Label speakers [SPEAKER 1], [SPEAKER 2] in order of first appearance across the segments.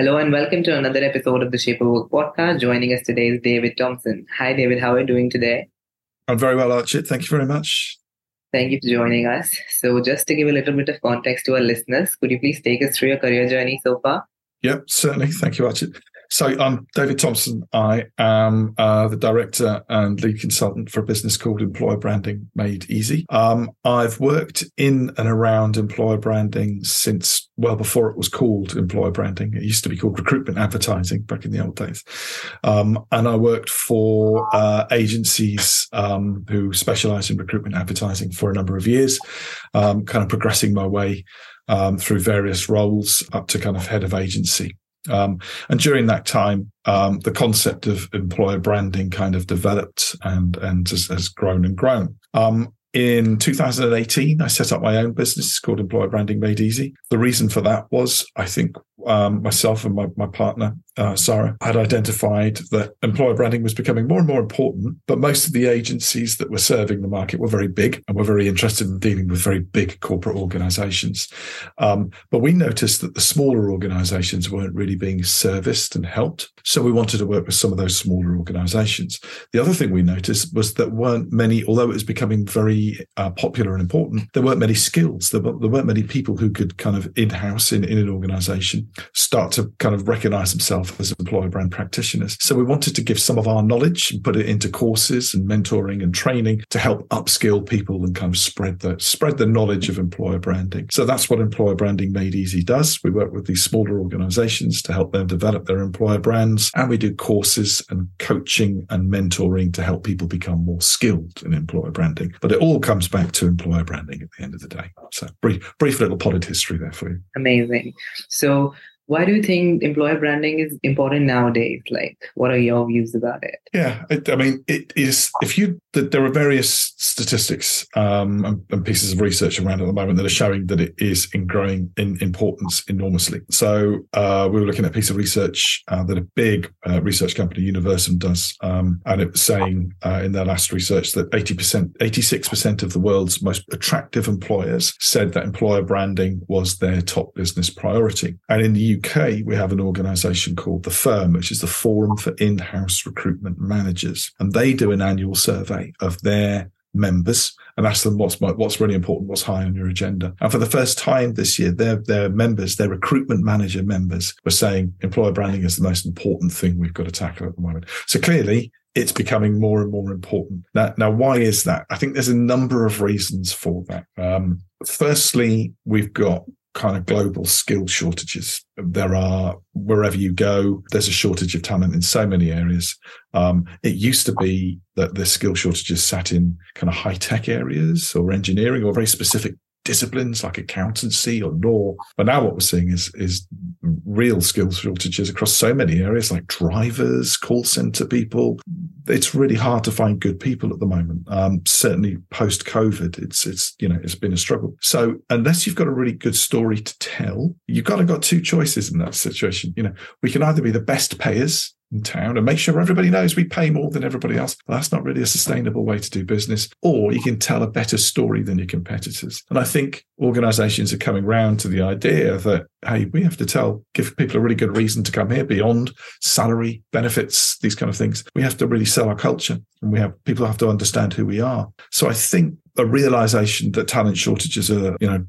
[SPEAKER 1] Hello and welcome to another episode of the Shape of Work podcast. Joining us today is David Thompson. Hi, David. How are you doing today?
[SPEAKER 2] I'm very well, Archit. Thank you very much.
[SPEAKER 1] Thank you for joining us. So, just to give a little bit of context to our listeners, could you please take us through your career journey so far?
[SPEAKER 2] Yep, certainly. Thank you, Archit. So I'm David Thompson. I am uh, the director and lead consultant for a business called Employer Branding Made Easy. Um, I've worked in and around employer branding since well before it was called employer branding. It used to be called recruitment advertising back in the old days. Um, and I worked for uh, agencies um, who specialize in recruitment advertising for a number of years, um, kind of progressing my way um, through various roles up to kind of head of agency. Um, and during that time, um, the concept of employer branding kind of developed and and has, has grown and grown. Um, in 2018, I set up my own business called Employer Branding Made Easy. The reason for that was I think um, myself and my, my partner, uh, Sarah, had identified that employer branding was becoming more and more important, but most of the agencies that were serving the market were very big and were very interested in dealing with very big corporate organizations. Um, but we noticed that the smaller organizations weren't really being serviced and helped. So we wanted to work with some of those smaller organizations. The other thing we noticed was that weren't many, although it was becoming very uh, popular and important, there weren't many skills. There, there weren't many people who could kind of in-house in, in an organization start to kind of recognize themselves as employer brand practitioners. So we wanted to give some of our knowledge and put it into courses and mentoring and training to help upskill people and kind of spread the spread the knowledge of employer branding. So that's what Employer Branding Made Easy does. We work with these smaller organizations to help them develop their employer brands and we do courses and coaching and mentoring to help people become more skilled in employer branding. But it all comes back to employer branding at the end of the day. So brief brief little potted history there for you.
[SPEAKER 1] Amazing. So why do you think employer branding is important nowadays? Like, what are your views about it?
[SPEAKER 2] Yeah, it, I mean, it is. If you, there are various statistics um, and, and, pieces of research around at the moment that are showing that it is in growing in importance enormously. So uh, we were looking at a piece of research uh, that a big uh, research company, Universum, does, um, and it was saying uh, in their last research that eighty percent, eighty-six percent of the world's most attractive employers said that employer branding was their top business priority, and in the UK, we have an organization called The Firm, which is the Forum for In House Recruitment Managers. And they do an annual survey of their members and ask them what's what's really important, what's high on your agenda. And for the first time this year, their their members, their recruitment manager members, were saying employer branding is the most important thing we've got to tackle at the moment. So clearly, it's becoming more and more important. Now, now why is that? I think there's a number of reasons for that. Um, firstly, we've got kind of global skill shortages. There are wherever you go, there's a shortage of talent in so many areas. Um, it used to be that the skill shortages sat in kind of high tech areas or engineering or very specific disciplines like accountancy or law. But now what we're seeing is is real skills shortages across so many areas like drivers, call center people. It's really hard to find good people at the moment. Um, certainly post COVID, it's it's you know it's been a struggle. So unless you've got a really good story to tell, you've got to got two choices in that situation. You know, we can either be the best payers in town and make sure everybody knows we pay more than everybody else. that's not really a sustainable way to do business. Or you can tell a better story than your competitors. And I think organizations are coming round to the idea that, hey, we have to tell, give people a really good reason to come here beyond salary, benefits, these kind of things. We have to really sell our culture and we have people have to understand who we are. So I think a realization that talent shortages are, you know,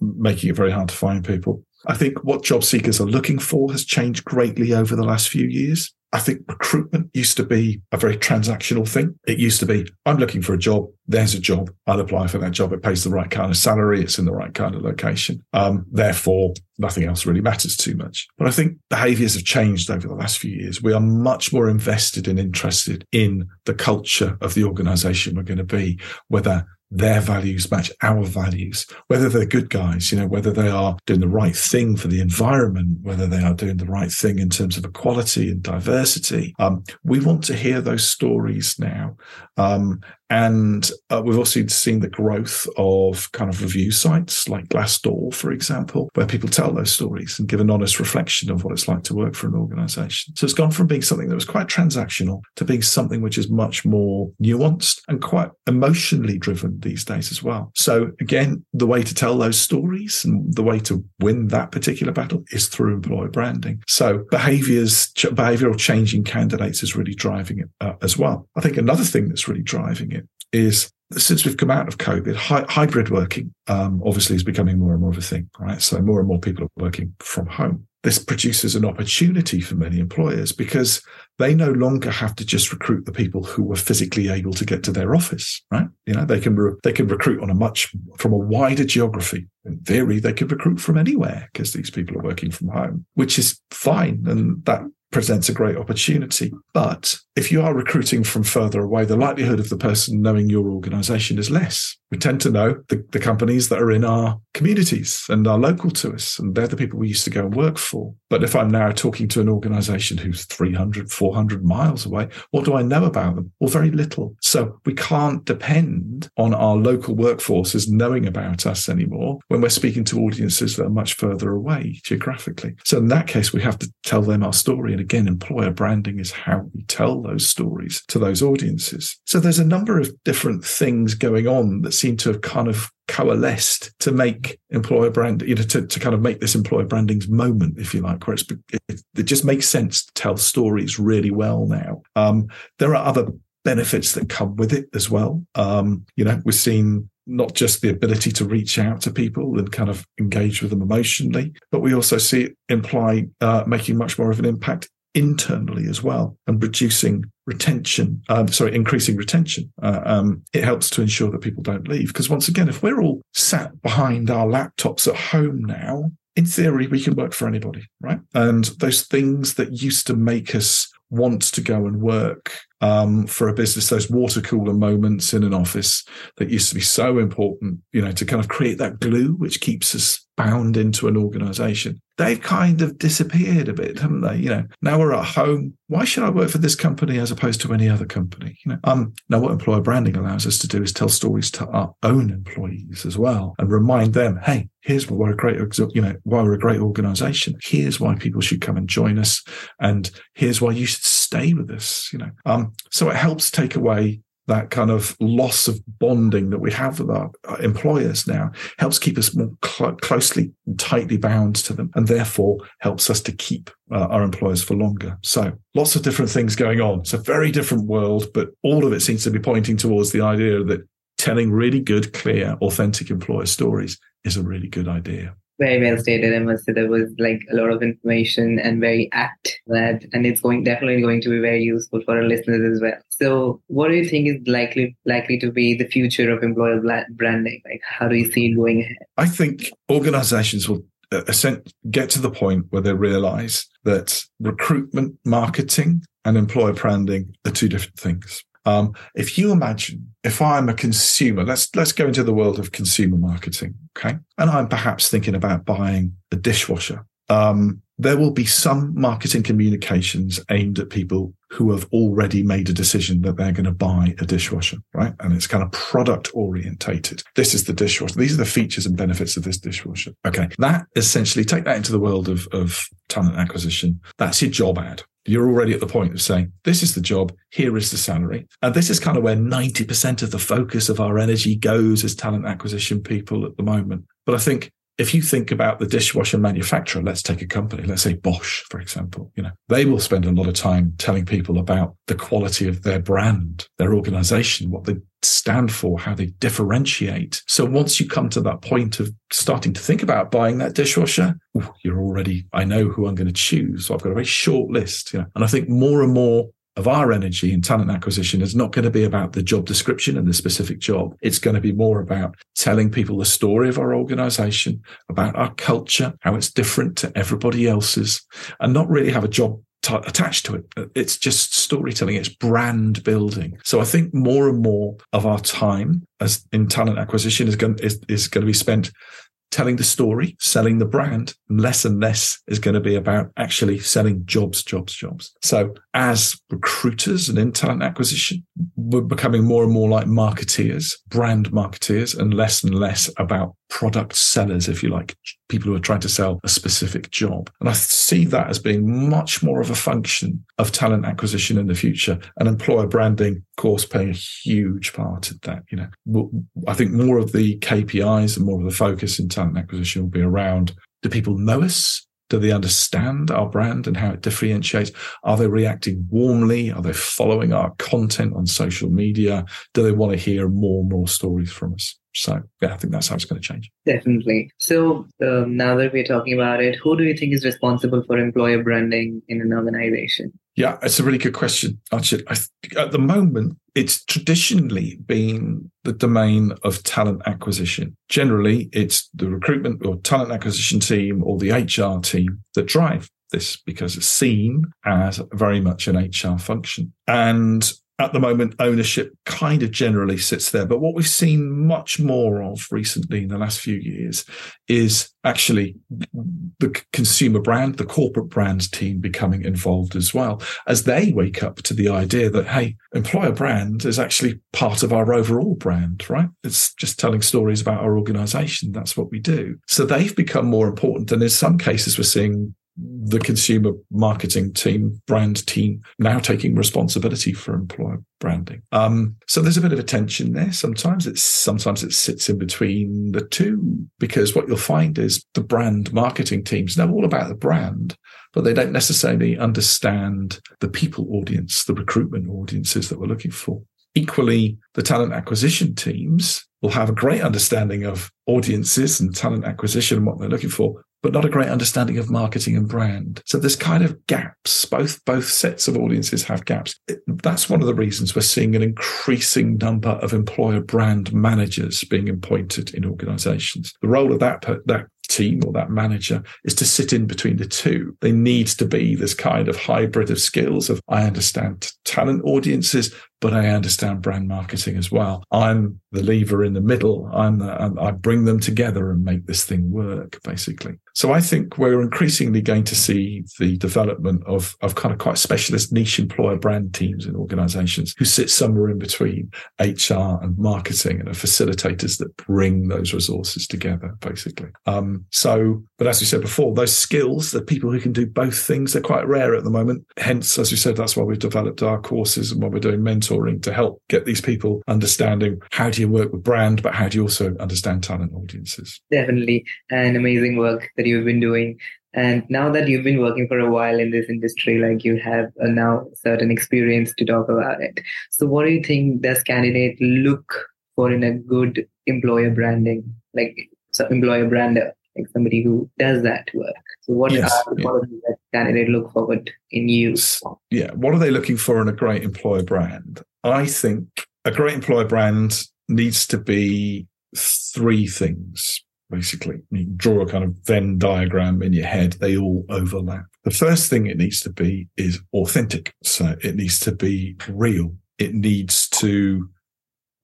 [SPEAKER 2] making it very hard to find people. I think what job seekers are looking for has changed greatly over the last few years. I think recruitment used to be a very transactional thing. It used to be, I'm looking for a job. There's a job. I'll apply for that job. It pays the right kind of salary. It's in the right kind of location. Um, therefore, nothing else really matters too much. But I think behaviors have changed over the last few years. We are much more invested and interested in the culture of the organization we're going to be, whether their values match our values, whether they're good guys, you know, whether they are doing the right thing for the environment, whether they are doing the right thing in terms of equality and diversity. Um, we want to hear those stories now. Um, and uh, we've also seen the growth of kind of review sites like Glassdoor, for example, where people tell those stories and give an honest reflection of what it's like to work for an organization. So it's gone from being something that was quite transactional to being something which is much more nuanced and quite emotionally driven these days as well. So again, the way to tell those stories and the way to win that particular battle is through employer branding. So behaviors, behavioral changing candidates is really driving it uh, as well. I think another thing that's really driving it is since we've come out of COVID, hybrid working um, obviously is becoming more and more of a thing, right? So more and more people are working from home. This produces an opportunity for many employers because they no longer have to just recruit the people who were physically able to get to their office, right? You know, they can re- they can recruit on a much from a wider geography. In theory, they could recruit from anywhere because these people are working from home, which is fine, and that presents a great opportunity. But if you are recruiting from further away, the likelihood of the person knowing your organization is less. We tend to know the, the, companies that are in our communities and are local to us, and they're the people we used to go and work for. But if I'm now talking to an organization who's 300, 400 miles away, what do I know about them? Well, very little. So we can't depend on our local workforces knowing about us anymore when we're speaking to audiences that are much further away geographically. So in that case, we have to tell them our story. And again, employer branding is how we tell those stories to those audiences. So there's a number of different things going on that seem to have kind of coalesced to make employer brand, you know, to, to kind of make this employer branding's moment, if you like, where it's, it, it just makes sense to tell stories really well now. Um, there are other benefits that come with it as well. Um, you know, we've seen not just the ability to reach out to people and kind of engage with them emotionally, but we also see it imply uh, making much more of an impact internally as well and reducing retention, uh, sorry, increasing retention. Uh, um, it helps to ensure that people don't leave. Because once again, if we're all sat behind our laptops at home now, in theory, we can work for anybody, right? And those things that used to make us want to go and work um, for a business, those water cooler moments in an office that used to be so important, you know, to kind of create that glue which keeps us bound into an organization. They've kind of disappeared a bit, haven't they? You know, now we're at home. Why should I work for this company as opposed to any other company? You know, um, now what employer branding allows us to do is tell stories to our own employees as well and remind them, hey, here's why we're a great, you know, why we're a great organization. Here's why people should come and join us. And here's why you should stay with us, you know. Um, so it helps take away that kind of loss of bonding that we have with our employers now helps keep us more cl- closely and tightly bound to them and therefore helps us to keep uh, our employers for longer. So lots of different things going on. It's a very different world, but all of it seems to be pointing towards the idea that telling really good, clear, authentic employer stories is a really good idea
[SPEAKER 1] very well stated. I must say there was like a lot of information and very apt that, and it's going definitely going to be very useful for our listeners as well. So, what do you think is likely likely to be the future of employer branding? Like, how do you see it going ahead?
[SPEAKER 2] I think organizations will uh, get to the point where they realize that recruitment marketing and employer branding are two different things. Um, if you imagine, if I'm a consumer, let's let's go into the world of consumer marketing, okay? And I'm perhaps thinking about buying a dishwasher. Um, there will be some marketing communications aimed at people who have already made a decision that they're going to buy a dishwasher, right? And it's kind of product orientated. This is the dishwasher. These are the features and benefits of this dishwasher. Okay. That essentially take that into the world of, of talent acquisition. That's your job ad you're already at the point of saying, this is the job, here is the salary. And this is kind of where 90% of the focus of our energy goes as talent acquisition people at the moment. But I think if you think about the dishwasher manufacturer, let's take a company, let's say Bosch, for example, you know, they will spend a lot of time telling people about the quality of their brand, their organization, what they stand for, how they differentiate. So once you come to that point of starting to think about buying that dishwasher, ooh, you're already, I know who I'm going to choose. So I've got a very short list, you know, and I think more and more of our energy in talent acquisition is not going to be about the job description and the specific job. It's going to be more about telling people the story of our organization, about our culture, how it's different to everybody else's, and not really have a job t- attached to it. It's just storytelling. It's brand building. So I think more and more of our time as in talent acquisition is going is, is going to be spent telling the story, selling the brand, less and less is going to be about actually selling jobs, jobs, jobs. So as recruiters and in talent acquisition, we're becoming more and more like marketeers, brand marketeers, and less and less about product sellers, if you like, people who are trying to sell a specific job. And I see that as being much more of a function of talent acquisition in the future and employer branding, of course, playing a huge part in that. You know, I think more of the KPIs and more of the focus in talent acquisition will be around do people know us? Do they understand our brand and how it differentiates? Are they reacting warmly? Are they following our content on social media? Do they want to hear more and more stories from us? So, yeah, I think that's how it's going to change.
[SPEAKER 1] Definitely. So, um, now that we're talking about it, who do you think is responsible for employer branding in an organization?
[SPEAKER 2] Yeah, it's a really good question. Actually, at the moment, it's traditionally been the domain of talent acquisition. Generally, it's the recruitment or talent acquisition team or the HR team that drive this because it's seen as very much an HR function. And at the moment, ownership kind of generally sits there. But what we've seen much more of recently in the last few years is actually the consumer brand, the corporate brand team becoming involved as well as they wake up to the idea that, hey, employer brand is actually part of our overall brand, right? It's just telling stories about our organization. That's what we do. So they've become more important. And in some cases, we're seeing the consumer marketing team, brand team, now taking responsibility for employer branding. Um, so there's a bit of a tension there. Sometimes it's sometimes it sits in between the two because what you'll find is the brand marketing teams know all about the brand, but they don't necessarily understand the people audience, the recruitment audiences that we're looking for. Equally, the talent acquisition teams will have a great understanding of audiences and talent acquisition and what they're looking for, but not a great understanding of marketing and brand. So there's kind of gaps. Both both sets of audiences have gaps. That's one of the reasons we're seeing an increasing number of employer brand managers being appointed in organizations. The role of that that team or that manager is to sit in between the two. There needs to be this kind of hybrid of skills of I understand talent audiences, but I understand brand marketing as well. I'm the lever in the middle. I'm, the, I'm I bring them together and make this thing work, basically. So I think we're increasingly going to see the development of, of kind of quite specialist niche employer brand teams in organizations who sit somewhere in between HR and marketing and are facilitators that bring those resources together, basically. Um, so, but as we said before, those skills, the people who can do both things, they're quite rare at the moment. Hence, as we said, that's why we've developed our courses and why we're doing mentoring to help get these people understanding how do you work with brand, but how do you also understand talent audiences?
[SPEAKER 1] Definitely. an amazing work that you've been doing. And now that you've been working for a while in this industry, like you have a now certain experience to talk about it. So what do you think does candidate look for in a good employer branding, like so employer brander? Like somebody who does that work. So what yes, are the qualities yeah. that candidate look forward in you?
[SPEAKER 2] Yeah. What are they looking for in a great employer brand? I think a great employer brand needs to be three things, basically. You draw a kind of Venn diagram in your head. They all overlap. The first thing it needs to be is authentic. So it needs to be real. It needs to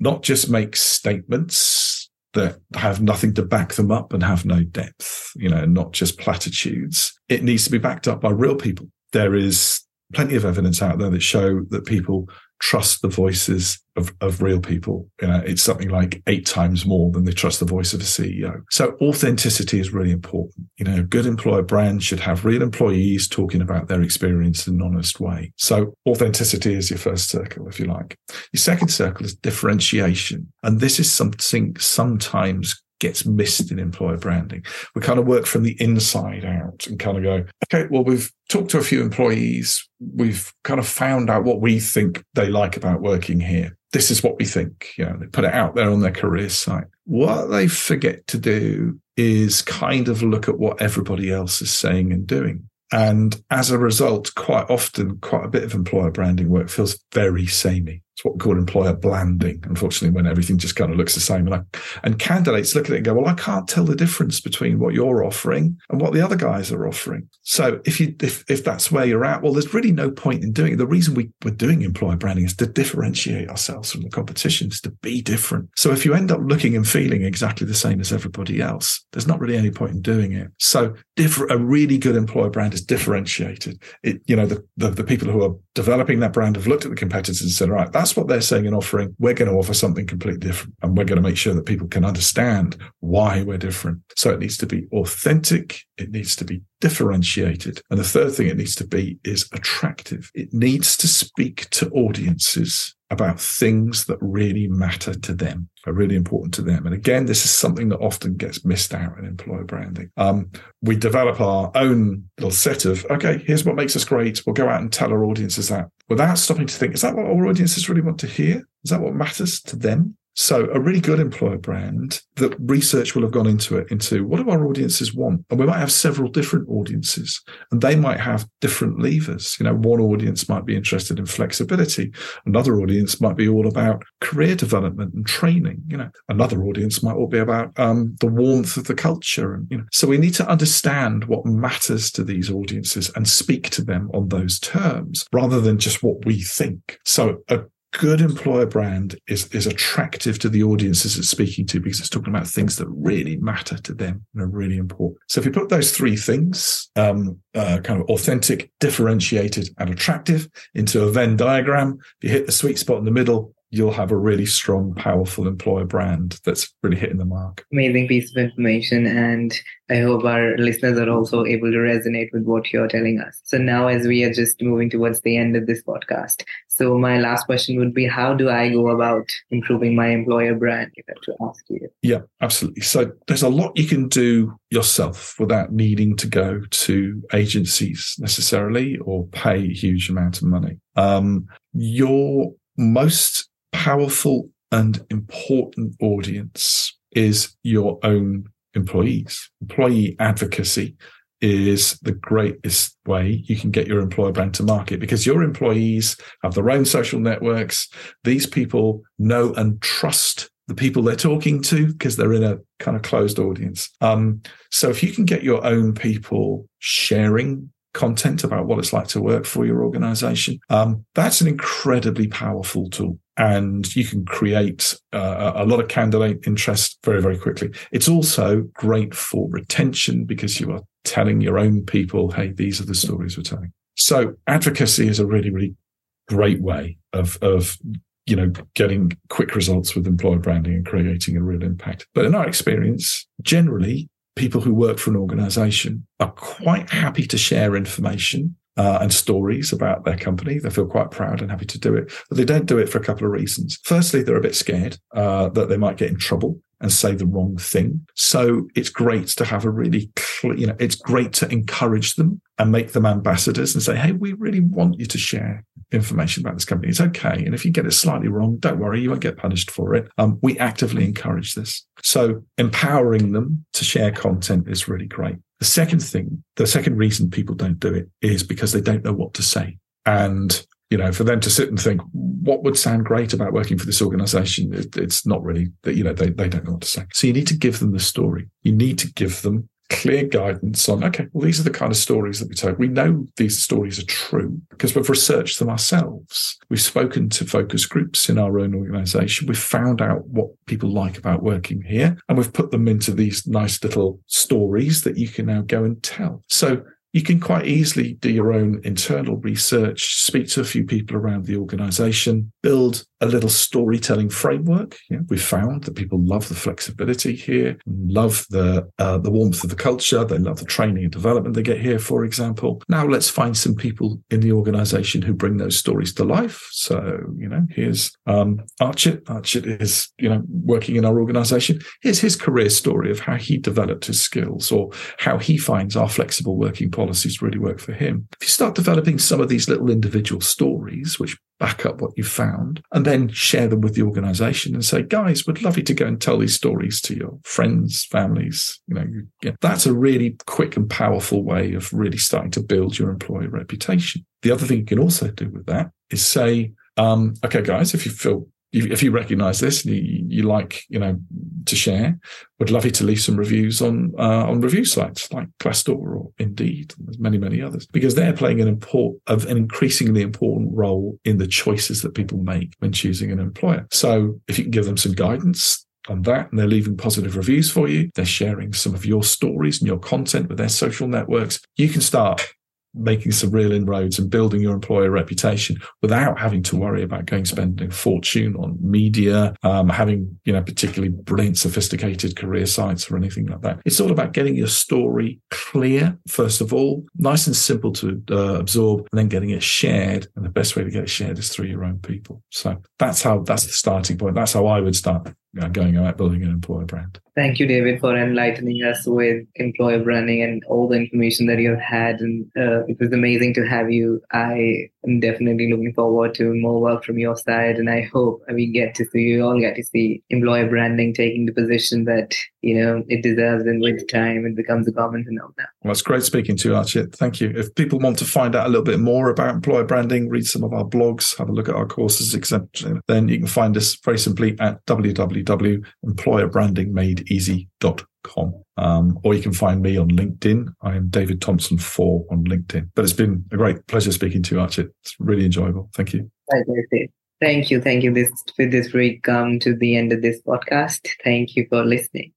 [SPEAKER 2] not just make statements that have nothing to back them up and have no depth, you know, not just platitudes. It needs to be backed up by real people. There is plenty of evidence out there that show that people trust the voices of, of real people. You know, it's something like eight times more than they trust the voice of a CEO. So authenticity is really important. You know, good employer brand should have real employees talking about their experience in an honest way. So authenticity is your first circle, if you like. Your second circle is differentiation. And this is something sometimes gets missed in employer branding. We kind of work from the inside out and kind of go, okay, well, we've talked to a few employees. We've kind of found out what we think they like about working here. This is what we think. You know, they put it out there on their career site. What they forget to do is kind of look at what everybody else is saying and doing. And as a result, quite often, quite a bit of employer branding work feels very samey. It's what we call employer blanding, unfortunately, when everything just kind of looks the same. And, I, and candidates look at it and go, well, I can't tell the difference between what you're offering and what the other guys are offering. So if you if, if that's where you're at, well, there's really no point in doing it. The reason we, we're doing employer branding is to differentiate ourselves from the competition, is to be different. So if you end up looking and feeling exactly the same as everybody else, there's not really any point in doing it. So differ, a really good employer brand is differentiated. It, you know, the, the, the people who are developing that brand have looked at the competitors and said, right, that's what they're saying and offering. We're going to offer something completely different. And we're going to make sure that people can understand why we're different. So it needs to be authentic. It needs to be differentiated. And the third thing it needs to be is attractive. It needs to speak to audiences about things that really matter to them, are really important to them. And again, this is something that often gets missed out in employer branding. Um, we develop our own little set of, okay, here's what makes us great. We'll go out and tell our audiences that without stopping to think, is that what our audiences really want to hear? Is that what matters to them? So a really good employer brand that research will have gone into it, into what do our audiences want? And we might have several different audiences and they might have different levers. You know, one audience might be interested in flexibility. Another audience might be all about career development and training. You know, another audience might all be about um, the warmth of the culture. And, you know, so we need to understand what matters to these audiences and speak to them on those terms rather than just what we think. So a good employer brand is is attractive to the audiences it's speaking to because it's talking about things that really matter to them and are really important. So if you put those three things, um, uh, kind of authentic, differentiated, and attractive, into a Venn diagram, if you hit the sweet spot in the middle, you'll have a really strong, powerful employer brand that's really hitting the mark.
[SPEAKER 1] Amazing piece of information. And I hope our listeners are also able to resonate with what you're telling us. So now, as we are just moving towards the end of this podcast, so my last question would be how do I go about improving my employer brand, if I have to ask you?
[SPEAKER 2] Yeah, absolutely. So there's a lot you can do yourself without needing to go to agencies necessarily or pay a huge amount of money. Um, your most powerful and important audience is your own employees. Employee advocacy is the greatest way you can get your employer brand to market because your employees have their own social networks. These people know and trust the people they're talking to because they're in a kind of closed audience. Um, so if you can get your own people sharing content about what it's like to work for your organization, um, that's an incredibly powerful tool and you can create uh, a lot of candidate interest very, very quickly. It's also great for retention because you are telling your own people, hey, these are the stories we're telling. So advocacy is a really, really great way of, of you know, getting quick results with employer branding and creating a real impact. But in our experience, generally, people who work for an organization are quite happy to share information uh, and stories about their company. They feel quite proud and happy to do it, but they don't do it for a couple of reasons. Firstly, they're a bit scared uh, that they might get in trouble and say the wrong thing. So it's great to have a really clear, you know, it's great to encourage them and make them ambassadors and say, Hey, we really want you to share information about this company. It's okay. And if you get it slightly wrong, don't worry. You won't get punished for it. Um, we actively encourage this. So empowering them to share content is really great. The second thing, the second reason people don't do it is because they don't know what to say. And you know, for them to sit and think, what would sound great about working for this organization? It, it's not really that, you know, they, they don't know what to say. So you need to give them the story. You need to give them clear guidance on, okay, well, these are the kind of stories that we tell. We know these stories are true because we've researched them ourselves. We've spoken to focus groups in our own organization. We've found out what people like about working here and we've put them into these nice little stories that you can now go and tell. So you can quite easily do your own internal research, speak to a few people around the organization, build a little storytelling framework. We've found that people love the flexibility here, love the uh, the warmth of the culture, they love the training and development they get here, for example. Now let's find some people in the organization who bring those stories to life. So, you know, here's um, Archit. Archit is, you know, working in our organization. Here's his career story of how he developed his skills or how he finds our flexible working policies really work for him. If you start developing some of these little individual stories, which back up what you found, and then share them with the organization and say, guys, we'd love you to go and tell these stories to your friends, families. You know, yeah, that's a really quick and powerful way of really starting to build your employer reputation. The other thing you can also do with that is say, Um, okay, guys, if you feel if you recognize this and you, you, like, you know, to share, would love you to leave some reviews on uh, on review sites like Glassdoor or Indeed, and many, many others, because they're playing an important, an increasingly important role in the choices that people make when choosing an employer. So if you can give them some guidance, on that and they're leaving positive reviews for you. They're sharing some of your stories and your content with their social networks. You can start making some real inroads and building your employer reputation without having to worry about going spending a fortune on media, um, having, you know, particularly brilliant, sophisticated career sites or anything like that. It's all about getting your story clear, first of all, nice and simple to uh, absorb, and then getting it shared. And the best way to get it shared is through your own people. So that's how, that's the starting point. That's how I would start uh, going about building an employer brand.
[SPEAKER 1] Thank you, David, for enlightening us with employer branding and all the information that you've had. And uh, it was amazing to have you. I am definitely looking forward to more work from your side. And I hope we get to see you all get to see employer branding taking the position that, you know, it deserves. And with time, it becomes a common phenomenon.
[SPEAKER 2] Well, it's great speaking to you, Archit. Thank you. If people want to find out a little bit more about employer branding, read some of our blogs, have a look at our courses, etc., then you can find us very simply at www.employerbrandingmadeeasy.com. Um, or you can find me on LinkedIn. I am David Thompson 4 on LinkedIn. But it's been a great pleasure speaking to you, Archit. It's really enjoyable. Thank you.
[SPEAKER 1] Thank you. Thank you. This with this we come to the end of this podcast. Thank you for listening.